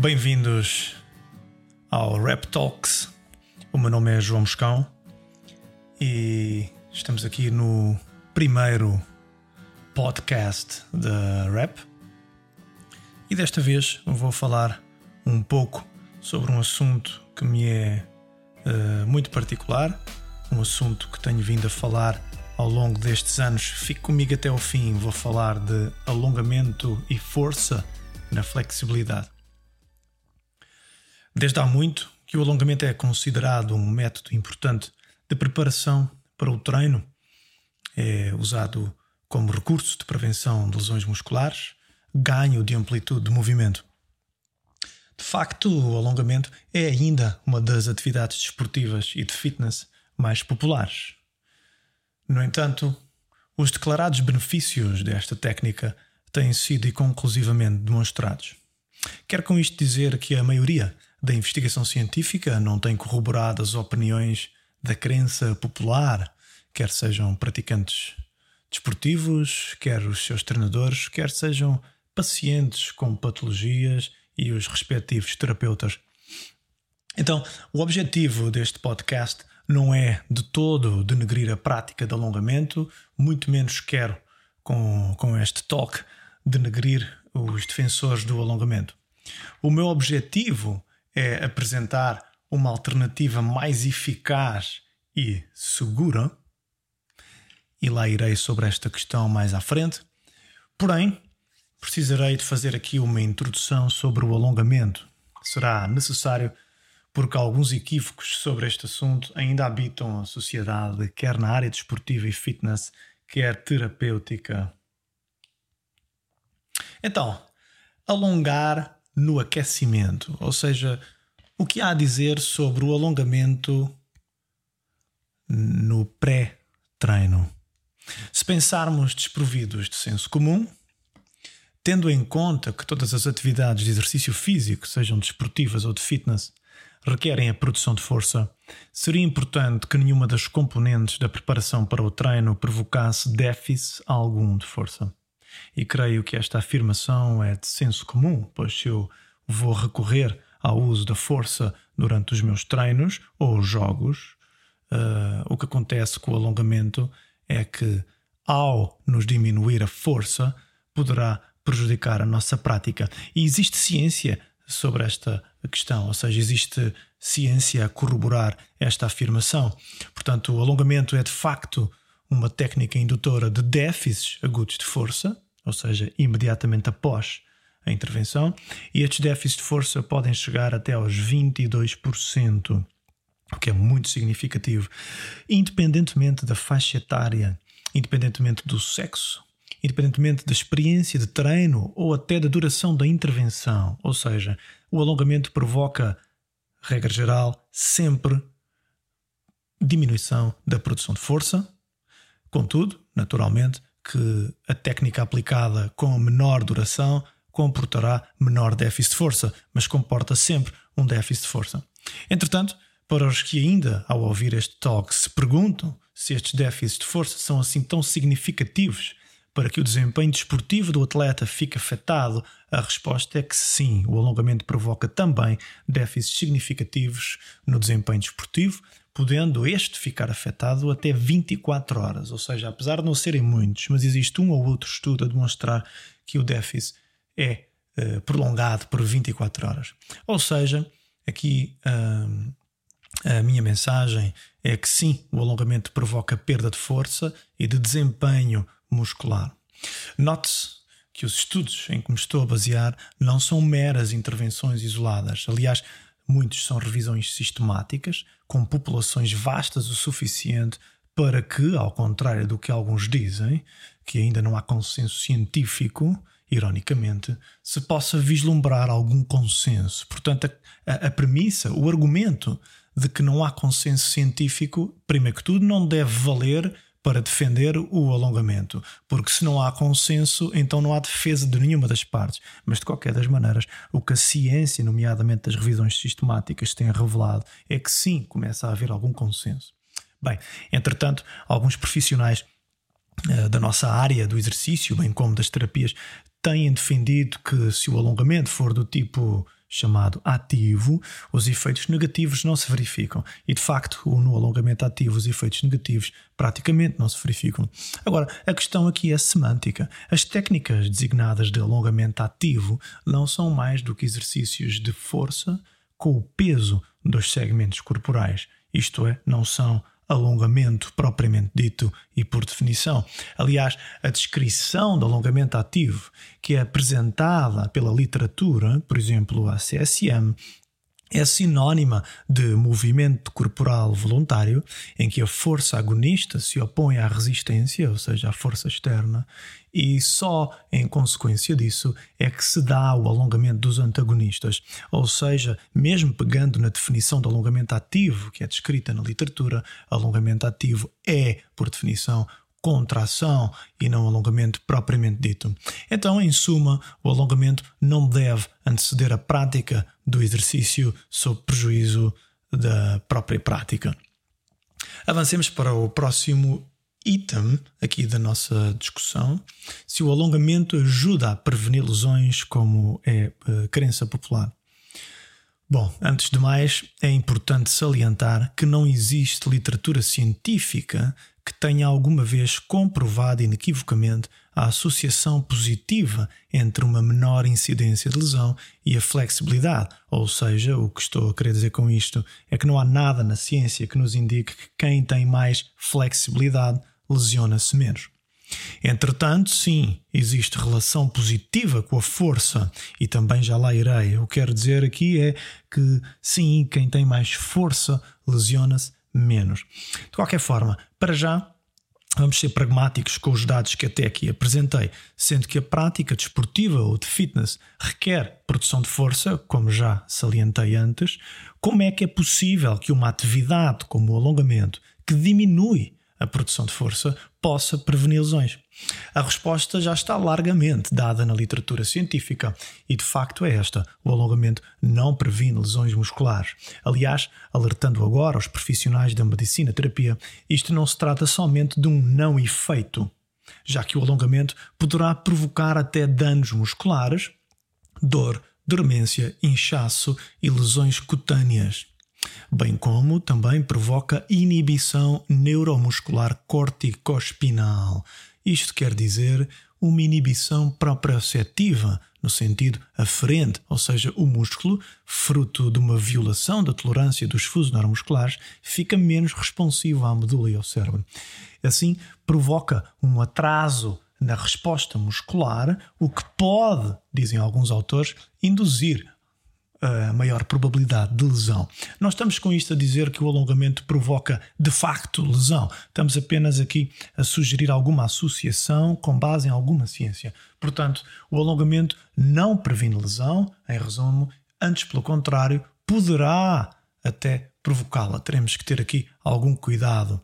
Bem-vindos ao Rap Talks. O meu nome é João Moscão e estamos aqui no primeiro podcast da Rap. E desta vez vou falar um pouco sobre um assunto que me é uh, muito particular, um assunto que tenho vindo a falar ao longo destes anos. Fique comigo até o fim, vou falar de alongamento e força na flexibilidade. Desde há muito que o alongamento é considerado um método importante de preparação para o treino, é usado como recurso de prevenção de lesões musculares, ganho de amplitude de movimento. De facto, o alongamento é ainda uma das atividades desportivas e de fitness mais populares. No entanto, os declarados benefícios desta técnica têm sido inconclusivamente demonstrados. Quero com isto dizer que a maioria da investigação científica não tem corroborado as opiniões da crença popular, quer sejam praticantes desportivos, quer os seus treinadores, quer sejam pacientes com patologias e os respectivos terapeutas. Então, o objetivo deste podcast não é de todo denegrir a prática de alongamento, muito menos quero, com, com este talk, denegrir os defensores do alongamento. O meu objetivo é apresentar uma alternativa mais eficaz e segura, e lá irei sobre esta questão mais à frente. Porém, precisarei de fazer aqui uma introdução sobre o alongamento. Será necessário porque alguns equívocos sobre este assunto ainda habitam a sociedade, quer na área desportiva e fitness, quer terapêutica. Então, alongar no aquecimento, ou seja, o que há a dizer sobre o alongamento no pré-treino. Se pensarmos desprovidos de senso comum, tendo em conta que todas as atividades de exercício físico, sejam desportivas ou de fitness, requerem a produção de força, seria importante que nenhuma das componentes da preparação para o treino provocasse déficit algum de força. E creio que esta afirmação é de senso comum, pois se eu vou recorrer ao uso da força durante os meus treinos ou jogos, uh, o que acontece com o alongamento é que, ao nos diminuir a força, poderá prejudicar a nossa prática. E existe ciência sobre esta questão, ou seja, existe ciência a corroborar esta afirmação. Portanto, o alongamento é de facto uma técnica indutora de déficits agudos de força, ou seja, imediatamente após a intervenção, e estes déficits de força podem chegar até aos 22%, o que é muito significativo, independentemente da faixa etária, independentemente do sexo, independentemente da experiência de treino ou até da duração da intervenção. Ou seja, o alongamento provoca, regra geral, sempre diminuição da produção de força. Contudo, naturalmente, que a técnica aplicada com menor duração comportará menor déficit de força, mas comporta sempre um déficit de força. Entretanto, para os que ainda, ao ouvir este talk, se perguntam se estes déficits de força são assim tão significativos para que o desempenho desportivo do atleta fique afetado, a resposta é que sim, o alongamento provoca também déficits significativos no desempenho desportivo, podendo este ficar afetado até 24 horas. Ou seja, apesar de não serem muitos, mas existe um ou outro estudo a demonstrar que o déficit é uh, prolongado por 24 horas. Ou seja, aqui a minha mensagem é que sim, o alongamento provoca perda de força e de desempenho muscular. Note-se que os estudos em que me estou a basear não são meras intervenções isoladas. Aliás, muitos são revisões sistemáticas, com populações vastas o suficiente para que, ao contrário do que alguns dizem, que ainda não há consenso científico, ironicamente, se possa vislumbrar algum consenso. Portanto, a, a, premissa, o argumento de que não há consenso científico, primeiro que tudo, não deve valer para defender o alongamento, porque se não há consenso, então não há defesa de nenhuma das partes. Mas de qualquer das maneiras, o que a ciência, nomeadamente as revisões sistemáticas, tem revelado é que sim, começa a haver algum consenso. Bem, entretanto, alguns profissionais uh, da nossa área do exercício, bem como das terapias, têm defendido que se o alongamento for do tipo chamado ativo, os efeitos negativos não se verificam. E de facto, no alongamento ativo, os efeitos negativos praticamente não se verificam. Agora, a questão aqui é semântica. As técnicas designadas de alongamento ativo não são mais do que exercícios de força com o peso dos segmentos corporais. Isto é, não são alongamento propriamente dito e por definição. Aliás, a descrição do alongamento ativo que é apresentada pela literatura, por exemplo, a CSM, é sinónima de movimento corporal voluntário, em que a força agonista se opõe à resistência, ou seja, à força externa, e só em consequência disso é que se dá o alongamento dos antagonistas. Ou seja, mesmo pegando na definição de alongamento ativo, que é descrita na literatura, alongamento ativo é, por definição, contração e não alongamento propriamente dito. Então, em suma, o alongamento não deve anteceder a prática do exercício sob prejuízo da própria prática. Avancemos para o próximo item aqui da nossa discussão. Se o alongamento ajuda a prevenir lesões, como é a crença popular. Bom, antes de mais, é importante salientar que não existe literatura científica que tenha alguma vez comprovado inequivocamente a associação positiva entre uma menor incidência de lesão e a flexibilidade. Ou seja, o que estou a querer dizer com isto é que não há nada na ciência que nos indique que quem tem mais flexibilidade lesiona-se menos. Entretanto, sim, existe relação positiva com a força e também já lá irei. O que quero dizer aqui é que sim, quem tem mais força lesiona-se menos. De qualquer forma, para já, vamos ser pragmáticos com os dados que até aqui apresentei, sendo que a prática desportiva ou de fitness requer produção de força, como já salientei antes, como é que é possível que uma atividade como o alongamento, que diminui a produção de força possa prevenir lesões? A resposta já está largamente dada na literatura científica e de facto é esta: o alongamento não previne lesões musculares. Aliás, alertando agora aos profissionais da medicina terapia, isto não se trata somente de um não efeito, já que o alongamento poderá provocar até danos musculares, dor, dormência, inchaço e lesões cutâneas bem como também provoca inibição neuromuscular corticospinal. Isto quer dizer uma inibição proprioceptiva, no sentido aferente, ou seja, o músculo, fruto de uma violação da tolerância dos fusos neuromusculares, fica menos responsivo à medula e ao cérebro. Assim, provoca um atraso na resposta muscular, o que pode, dizem alguns autores, induzir a maior probabilidade de lesão. Nós estamos com isto a dizer que o alongamento provoca de facto lesão. Estamos apenas aqui a sugerir alguma associação com base em alguma ciência. Portanto, o alongamento não previne lesão, em resumo, antes pelo contrário, poderá até provocá-la. Teremos que ter aqui algum cuidado.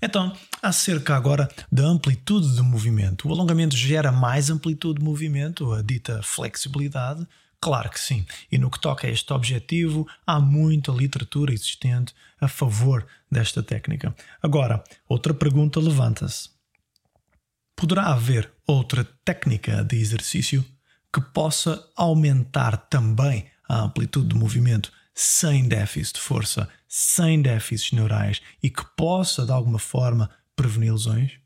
Então, acerca agora da amplitude de movimento. O alongamento gera mais amplitude de movimento, a dita flexibilidade, Claro que sim. E no que toca a este objetivo, há muita literatura existente a favor desta técnica. Agora, outra pergunta levanta-se: poderá haver outra técnica de exercício que possa aumentar também a amplitude de movimento sem déficit de força, sem déficits neurais e que possa, de alguma forma, prevenir lesões?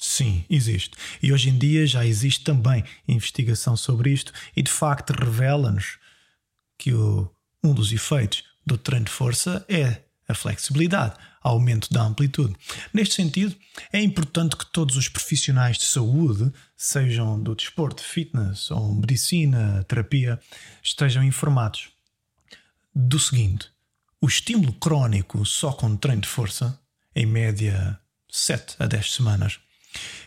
Sim, existe. E hoje em dia já existe também investigação sobre isto e de facto revela-nos que o, um dos efeitos do treino de força é a flexibilidade, aumento da amplitude. Neste sentido, é importante que todos os profissionais de saúde, sejam do desporto, fitness ou medicina, terapia, estejam informados do seguinte: o estímulo crónico só com treino de força, em média 7 a 10 semanas,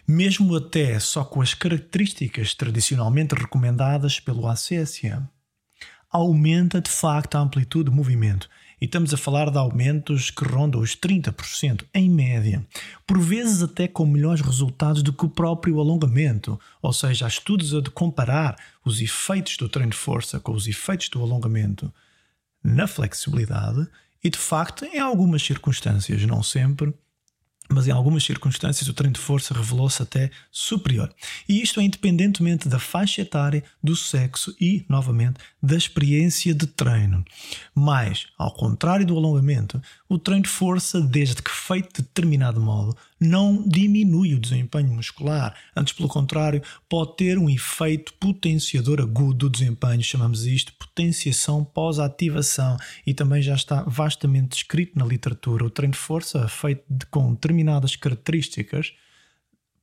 mesmo até só com as características tradicionalmente recomendadas pelo ACSM, aumenta de facto a amplitude de movimento. E estamos a falar de aumentos que rondam os 30% em média, por vezes até com melhores resultados do que o próprio alongamento. Ou seja, há estudos a de comparar os efeitos do treino de força com os efeitos do alongamento na flexibilidade e, de facto, em algumas circunstâncias, não sempre, mas em algumas circunstâncias o treino de força revelou-se até superior. E isto é independentemente da faixa etária, do sexo e, novamente, da experiência de treino. Mas, ao contrário do alongamento, o treino de força, desde que feito de determinado modo, não diminui o desempenho muscular. Antes, pelo contrário, pode ter um efeito potenciador agudo do desempenho. Chamamos isto potenciação pós-ativação e também já está vastamente descrito na literatura. O treino de força, feito de, com determinadas características,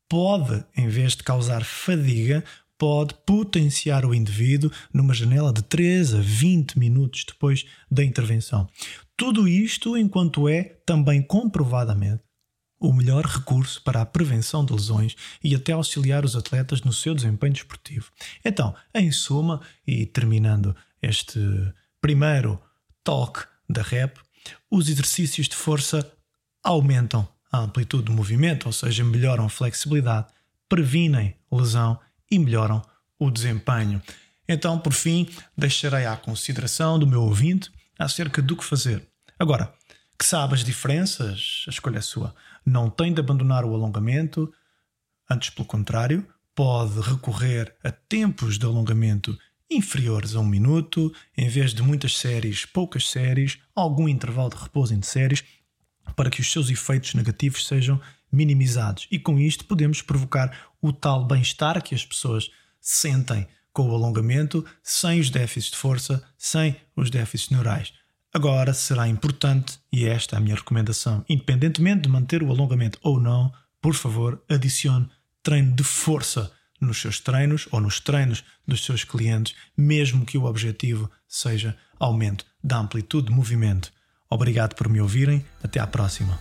pode, em vez de causar fadiga, pode potenciar o indivíduo numa janela de 3 a 20 minutos depois da intervenção. Tudo isto enquanto é também comprovadamente o melhor recurso para a prevenção de lesões e até auxiliar os atletas no seu desempenho desportivo. Então, em suma, e terminando este primeiro toque da rep, os exercícios de força aumentam a amplitude do movimento, ou seja, melhoram a flexibilidade, previnem lesão e melhoram o desempenho. Então, por fim, deixarei à consideração do meu ouvinte acerca do que fazer. Agora, que sabe as diferenças, a escolha é sua. Não tem de abandonar o alongamento, antes, pelo contrário, pode recorrer a tempos de alongamento inferiores a um minuto, em vez de muitas séries, poucas séries, algum intervalo de repouso entre séries, para que os seus efeitos negativos sejam minimizados. E com isto podemos provocar o tal bem-estar que as pessoas sentem com o alongamento, sem os déficits de força, sem os déficits neurais. Agora será importante, e esta é a minha recomendação, independentemente de manter o alongamento ou não, por favor, adicione treino de força nos seus treinos ou nos treinos dos seus clientes, mesmo que o objetivo seja aumento da amplitude de movimento. Obrigado por me ouvirem. Até à próxima.